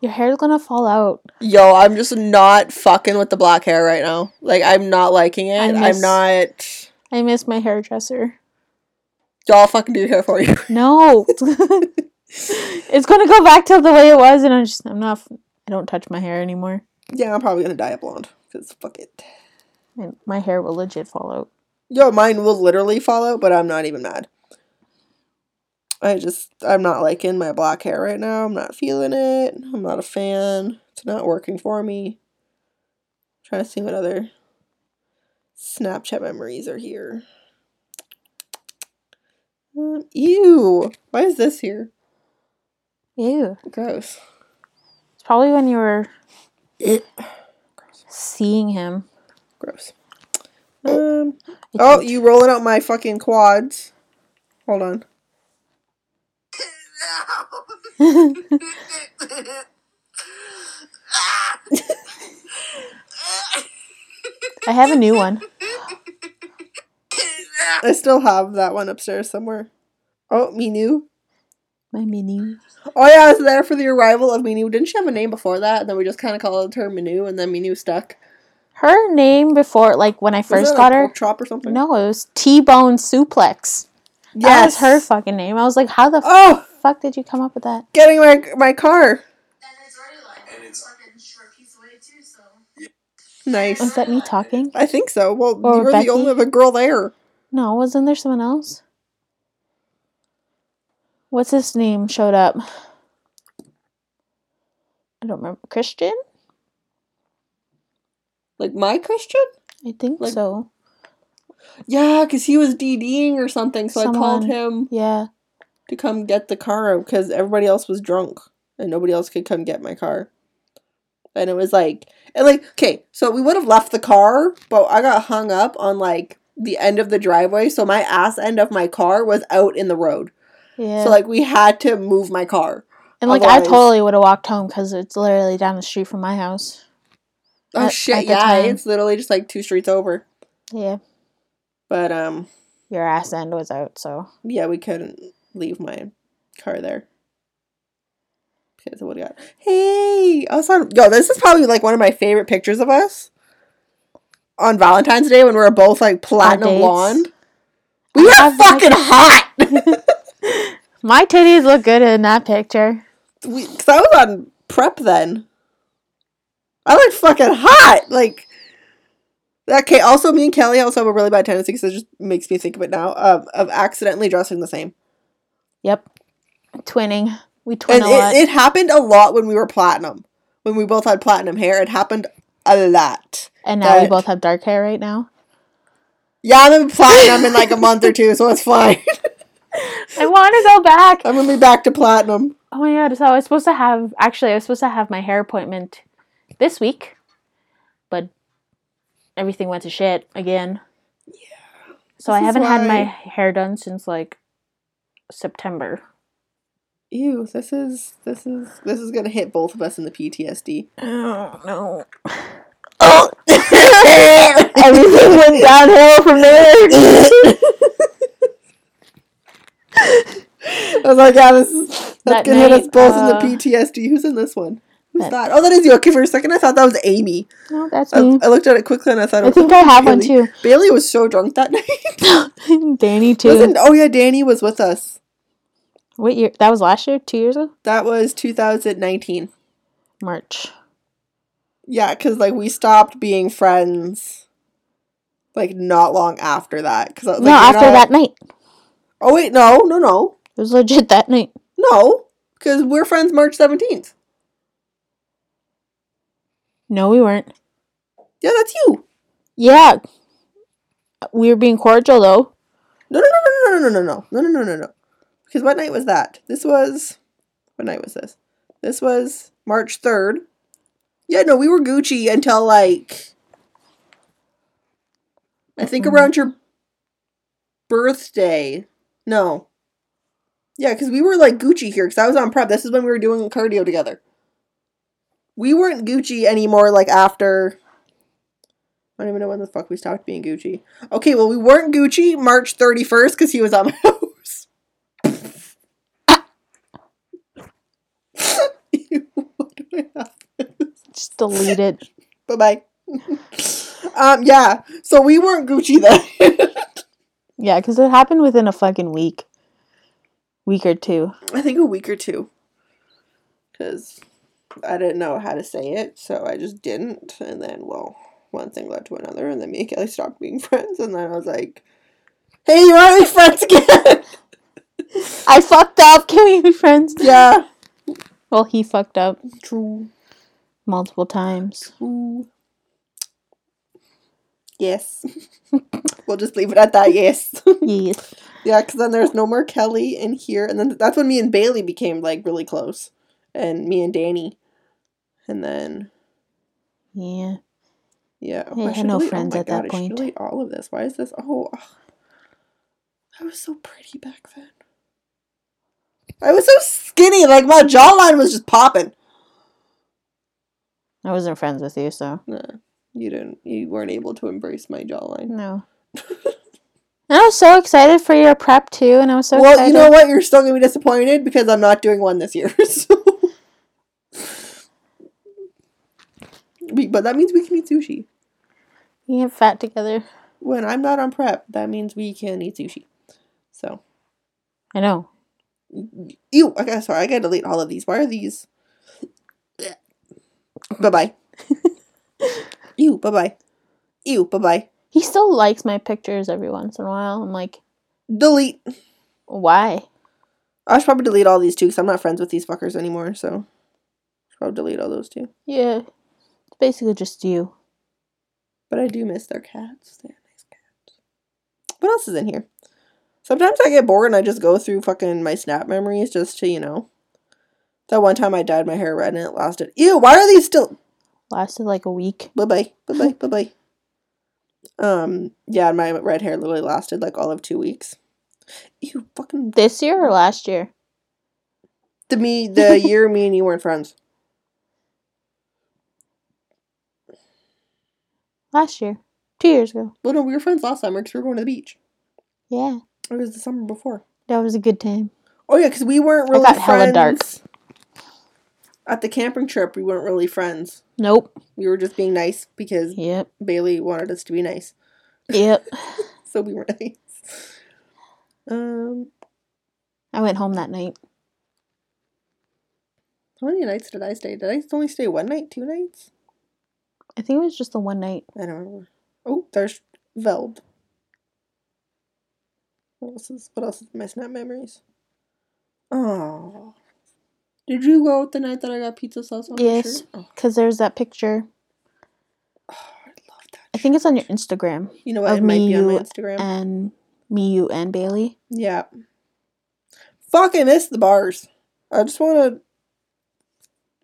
Your hair's gonna fall out. Yo, I'm just not fucking with the black hair right now. Like, I'm not liking it. I I'm not. I miss my hairdresser. Y'all fucking do your hair for you. [laughs] No, it's gonna go back to the way it was, and I'm just I'm not. I don't touch my hair anymore. yeah, I'm probably gonna dye it blonde. Because fuck it. And my hair will legit fall out. Yo, mine will literally fall out, but I'm not even mad. I just, I'm not liking my black hair right now. I'm not feeling it. I'm not a fan. It's not working for me. trying to see what other Snapchat memories are here. Um, ew. Why is this here? Ew. Gross. It's probably when you were seeing him. Gross. Um. Oh, you rolling out my fucking quads. Hold on. I have a new one. I still have that one upstairs somewhere. Oh, Minu. My mini. Oh yeah, I was there for the arrival of Minu. Didn't she have a name before that? And then we just kind of called her Minu, and then Minu stuck. Her name before, like when I Was first got like, her. Chop or something. No, it was T Bone Suplex. Yes. That was her fucking name. I was like, how the Oh, fuck did you come up with that? getting my my car. And it's already like And fucking short piece away too, so Nice. Was that me talking? I think so. Well, Or you were Becky? the only other girl there. No, wasn't there someone else? What's his name showed up? I don't remember. Christian? Like my Christian? I think Like- so. Yeah, because he was DDing or something. So I called him Yeah. To come get the car because everybody else was drunk and nobody else could come get my car. And it was like, and like, okay, so we would have left the car, but I got hung up on like the end of the driveway, so my ass end of my car was out in the road. Yeah. So like we had to move my car. and like I totally would have walked home because it's literally down the street from my house. Oh At- shit, at yeah, time. it's literally just like two streets over. Yeah. But um, Your ass end was out, so yeah, we couldn't leave my car there. Because it would have got hey, I was on yo, this is probably like one of my favorite pictures of us. On Valentine's Day when we were both like platinum blonde. We I were have my- fucking hot. [laughs] [laughs] my titties look good in that picture. we, Cause I was on prep then. I looked fucking hot. Like that. okay, also me and Kelly also have a really bad tendency because it just makes me think of it now, um, of accidentally dressing the same. Yep. Twinning. We twin and a lot. it, it happened a lot when we were platinum. When we both had platinum hair, it happened a lot. and now we both have dark hair right now. Yeah, I'm in platinum in like a [laughs] month or two, so it's fine. [laughs] I want to go back. I'm gonna be back to platinum. Oh my god! So I was supposed to have actually I was supposed to have my hair appointment this week, but everything went to shit again. Yeah. So I haven't had my hair done since like September. Ew, this is this is this is gonna hit both of us in the PTSD. Oh no! Oh, [laughs] [laughs] Everything went downhill from there. I was like, yeah, this is that's That gonna hit us both uh, in the PTSD. Who's in this one? Who's that-? Oh, that is you. Okay, for a second I thought that was Amy. Oh, that's I, me. I looked at it quickly and I thought it I was think I have one too. Bailey was so drunk that night. [laughs] Danny too. Wasn't oh yeah, Danny was with us. What year? That was last year. Two years ago. That was 2019. March. Yeah, because like we stopped being friends, like not long after that. Because no, after that night. Oh wait, no, no, no, It was legit that night. no. Because we're friends March 17th. No, we weren't. Yeah, that's you. Yeah. We were being cordial though. No, no, no, no, no, no, no, no, no, no, no, no. Because what night was that? This was what night was this? This was March 3rd. Yeah, no, we were Gucci until like I think Mhm. around your birthday. No. Yeah, because we were like Gucci here because I was on prep. This is when we were doing cardio together. We weren't Gucci anymore like after. I don't even know when the fuck we stopped being Gucci. Okay, well, we weren't Gucci March 31st because he was on my house. Ew, what do I have? Just delete it. [laughs] Bye bye. [laughs] um, yeah, so we weren't Gucci then. [laughs] Yeah, because it happened within a fucking week. Week or two. I think a week or two. Because I didn't know how to say it, so I just didn't. And then, well, one thing led to another, and then me and Kelly stopped being [laughs] friends, and then I was like, hey, you want to be friends again? [laughs] I fucked up. [laughs] Can we be friends? yeah. Well, he fucked up True. multiple times. True. Yes. we'll just leave it at that, yes. Yes. yeah, because then there's no more Kelly in here, and then that's when me and Bailey became, like, really close. And me and Danny. And then Yeah. Yeah. I had no delete- oh friends my at that I point. Really, all of this. Why is this? Oh, ugh. I was so pretty back then. I was so skinny. Like my jawline was just popping. I wasn't friends with you, so Nah, you didn't. You weren't able to embrace my jawline. no. [laughs] I was so excited for your prep too, and I was so excited. well, excited. you know what? You're still gonna be disappointed because I'm not doing one this year. [laughs] so. We- but that means we can eat sushi. We get fat together. When I'm not on prep, that means we can eat sushi. So. I know. Ew, I got sorry, I gotta delete all of these. Why are these? bye bye. [laughs] Ew, bye bye. Ew, bye bye. He still likes my pictures every once in a while. I'm like, Delete. why? I should probably delete all these too, because I'm not friends with these fuckers anymore, so should probably delete all those too. Yeah. It's basically just you. But I do miss their cats. They're nice cats. What else is in here? Sometimes I get bored and I just go through fucking my snap memories just to, you know. That one time I dyed my hair red and it lasted. Ew, why are these still Lasted like a week. Bye bye. Bye bye. Bye bye. Um, yeah, my red hair literally lasted like all of two weeks. Ew, fucking This year or last year? the me the year me and you weren't friends. Last year. Two years ago. Well, no, we were friends last summer because we were going to the beach. Yeah. It was the summer before. That was a good time. Oh yeah, because we weren't I really got hella friends. dark. At the camping trip, we weren't really friends. Nope. We were just being nice because Yep. Bailey wanted us to be nice, Yep. [laughs] so we were [laughs] nice. Um, I went home that night. how many nights did I stay? Did I only stay one night, two nights? I think it was just the one night. I don't remember. Oh, there's Veld. What else is what else is my snap memories? Oh. Did you go out the night that I got pizza sauce on Yes. shirt? Oh, Because there's that picture. Oh, I love that. I think it's on your Instagram. You know what? It might be on my Instagram. And me, you, and Bailey. yeah. fuck, I miss the bars. I just want to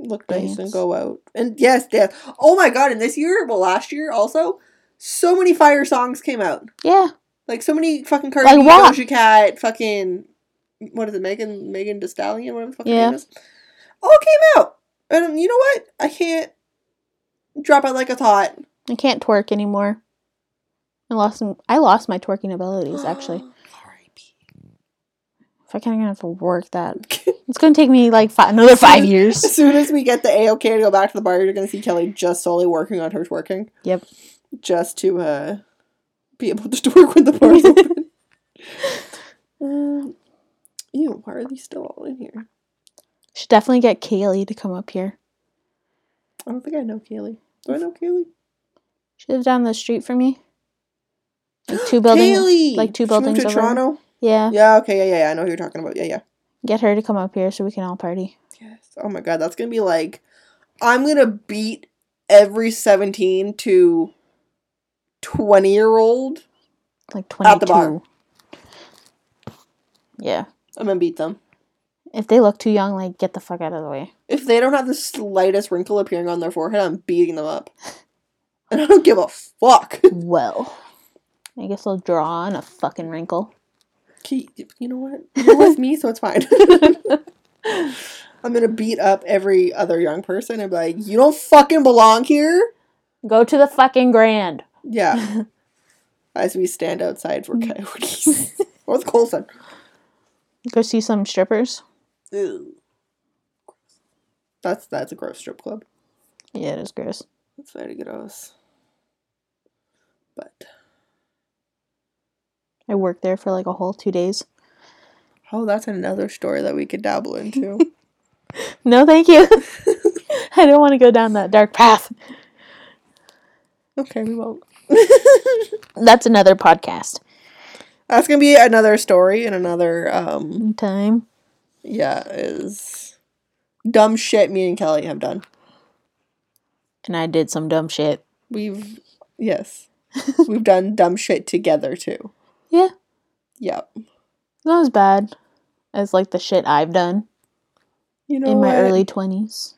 look nice and go out. And yes, dance. Oh my god! And this year, well, last year also, so many fire songs came out. Yeah. Like so many fucking Cardi Like B, what? Doja Cat, fucking what is it, Megan Megan Thee Stallion, whatever the fuck her name is. All came out, and um, you know what? I can't drop it like a thought. I can't twerk anymore. I lost some, I lost my twerking abilities actually. [gasps] R.I.P. If I can't gonna have to work that, [laughs] it's gonna take me like fi- another five years. As soon as we get the AOK to go back to the bar, you're gonna see Kelly just solely working on her twerking. Yep. Just to uh be able to [laughs] twerk when the bar's [laughs] open. um, ew, why are these still all in here? Should definitely get Kaylee to come up here. I don't think I know Kaylee. Do I know Kaylee? She lives down the street from me. Like two buildings. Kaylee! like two She moved buildings to over. Toronto. Yeah. Yeah, okay, yeah, yeah, yeah, I know who you're talking about. Yeah, yeah. Get her to come up here so we can all party. Yes. Oh my god, that's gonna be like I'm gonna beat every 17 to 20 year old. Like twenty At the bar. Yeah. I'm gonna beat them. If they look too young, like get the fuck out of the way. If they don't have the slightest wrinkle appearing on their forehead, I'm beating them up. And I don't give a fuck. [laughs] Well. I guess I'll draw on a fucking wrinkle. You know what? You're with me, so it's fine. [laughs] I'm gonna beat up every other young person and be like, you don't fucking belong here. Go to the fucking grand. Yeah. [laughs] As we stand outside for mm. coyotes. [laughs] or the Colson. Go see some strippers. Ew. That's that's a gross strip club. Yeah, it is gross. That's very gross. But I worked there for like a whole two days. oh, that's another story that we could dabble into. [laughs] No, thank you. [laughs] I don't want to go down that dark path. okay, we won't. [laughs] That's another podcast. That's gonna be another story and another um Time. yeah is dumb shit me and Kelly have done. And I did some dumb shit. We've yes. We've done dumb shit together too. Yeah. Yep. Not as bad as like the shit I've done You know in my what? early 20s.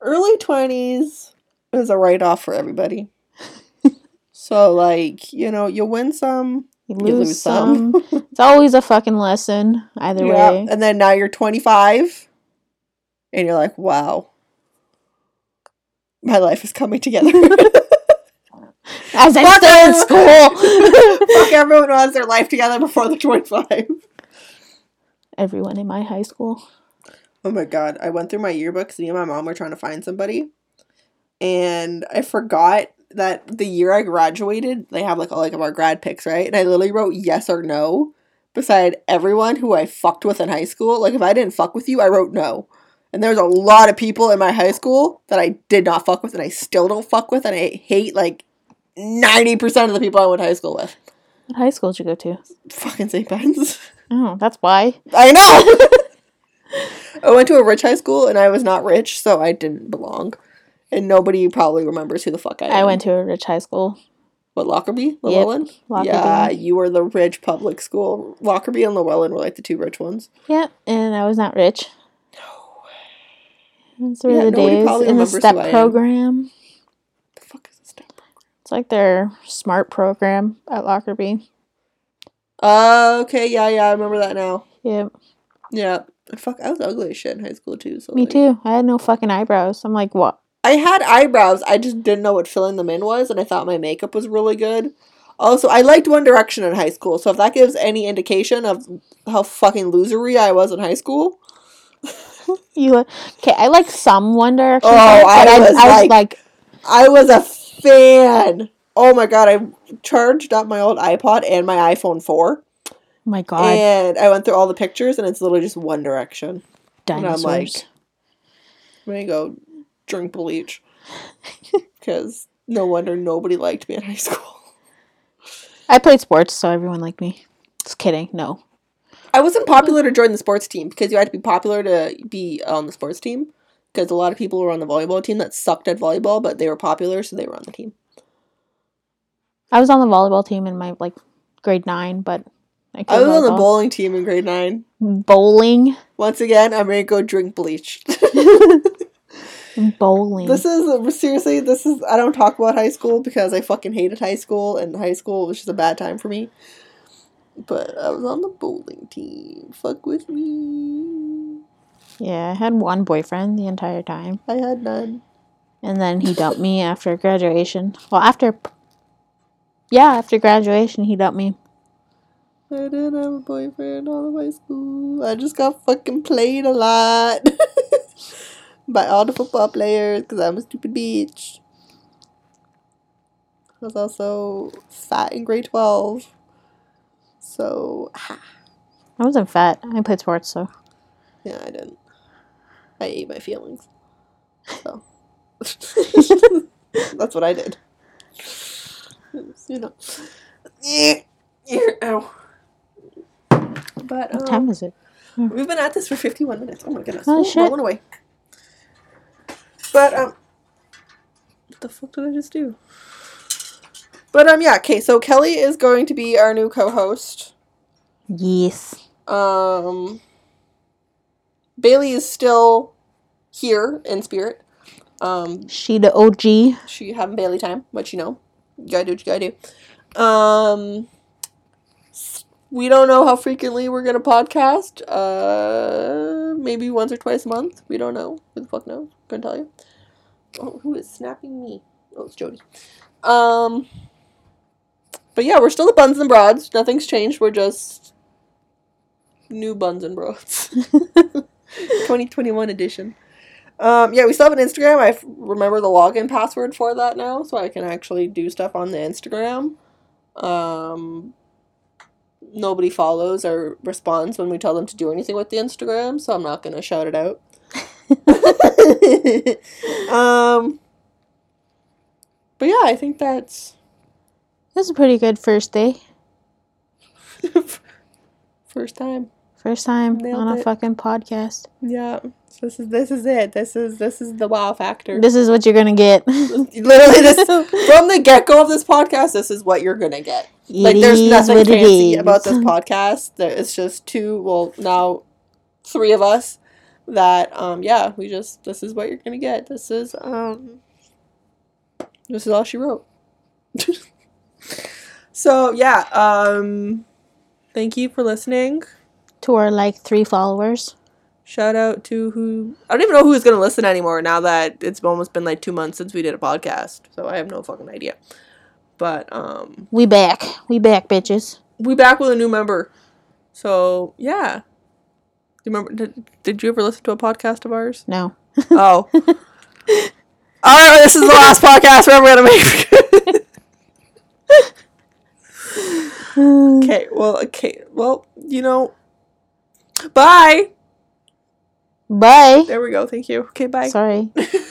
early twenties is a write off for everybody. [laughs] so like, you know, you win some, You you lose, lose some. some. [laughs] it's always a fucking lesson, either yeah. way. And then now you're twenty five and you're like, wow. My life is coming together. [laughs] As I'm Fuck still in school. [laughs] Fuck everyone who has their life together before twenty five. Everyone in my high school. Oh my god, I went through my yearbooks. Me and my mom were trying to find somebody, and I forgot that the year I graduated, they have like all like of our grad pics, right? And I literally wrote yes or no beside everyone who I fucked with in high school. Like if I didn't fuck with you, I wrote no. And there's a lot of people in my high school that I did not fuck with, and I still don't fuck with, and I hate like ninety percent of the people I went to high school with. What high school did you go to? Fucking St. Ben's. Oh, that's why. I know. [laughs] I went to a rich high school and I was not rich, so I didn't belong. And nobody probably remembers who the fuck I am. I went to a rich high school. What Lockerbie, Yep, Llewellyn? Lockerbie. Yeah, you were the rich public school. Lockerbie and Llewellyn were like the two rich ones. Yeah, and I was not rich. Those were Yeah, the days in the STEP who I am. program. The fuck is this step program? It's like their smart program at Lockerbie. Uh, okay, yeah, yeah, I remember that now. Yep. Yeah, fuck, I was ugly as shit in high school too. So Me like- too. I had no fucking eyebrows. I'm like, what? I had eyebrows. I just didn't know what filling them in was, and I thought my makeup was really good. Also, I liked One Direction in high school, so if that gives any indication of how fucking losery I was in high school, [laughs] You okay? I like some One Direction. Oh, I but was I was like- like, I was a fan. Oh my god, I charged up my old iPod and my iPhone 4, oh my god, and I went through all the pictures, and it's literally just One Direction. and I'm like- I'm gonna go drink bleach [laughs] because no wonder nobody liked me in high school. I played sports, so everyone liked me. Just kidding. No. I wasn't popular to join the sports team because you had to be popular to be on the sports team. Because a lot of people were on the volleyball team that sucked at volleyball, but they were popular, so they were on the team. I was on the volleyball team in my like grade nine, but I, I was on the bowling team in grade nine. bowling. Once again, I'm gonna go drink bleach. [laughs] Bowling. this is seriously. This is. I don't talk about high school because I fucking hated high school, and high school was just a bad time for me. But I was on the bowling team. Fuck with me. Yeah, I had one boyfriend the entire time. I had none. And then he dumped me after graduation. Well, after. Yeah, after graduation, he dumped me. I didn't have a boyfriend all of high school. I just got fucking played a lot [laughs] by all the football players because I'm a stupid bitch. I was also fat in grade 12. So, ha. I wasn't fat. I played sports, so. yeah, I didn't. I ate my feelings. So, [laughs] that's what I did. You know. Ow. But, What um, time is it? We've been at this for 51 minutes. Oh my goodness. Holy Oh, shit. Rolling away. But, um, what the fuck did I just do? But, um, yeah, okay, so Kelly is going to be our new co host. Yes. Um, Bailey is still here in spirit. Um, She the OG. she having Bailey time, what you know. You gotta do what you gotta do. Um, we don't know how frequently we're gonna podcast. Uh, maybe once or twice a month. We don't know. Who the fuck knows? Couldn't tell you. Oh, who is snapping me? Oh, it's Jody. Um, but yeah, we're still the buns and broads. Nothing's changed. We're just new buns and broads. [laughs] [laughs] 2021 edition. Um, yeah, we still have an Instagram. I f- remember the login password for that now, so I can actually do stuff on the Instagram. Um, nobody follows or responds when we tell them to do anything with the Instagram, so I'm not gonna shout it out. [laughs] um, but yeah, I think that's that's a pretty good first day. [laughs] first time. First time Nailed on a it. fucking podcast. Yeah, this is this is it. This is this is the wow factor. This is what you're gonna get. [laughs] [laughs] Literally, this from the get go of this podcast, this is what you're gonna get. like there's nothing fancy about this [laughs] podcast. There, it's just two, well now three of us that um yeah, we just this is what you're gonna get. This is um this is all she wrote. so yeah, um thank you for listening. To our like three followers. Shout out to who I don't even know who's gonna listen anymore now that it's almost been like two months since we did a podcast. So I have no fucking idea. But um We back. We back, bitches. we back with a new member. So yeah. Do you remember did, did you ever listen to a podcast of ours? No. [laughs] Oh. [laughs] Alright, this is the last podcast we're ever gonna make. [laughs] okay, well okay. Well, you know. Bye. Bye. There we go, thank you. Okay, bye. Sorry. [laughs]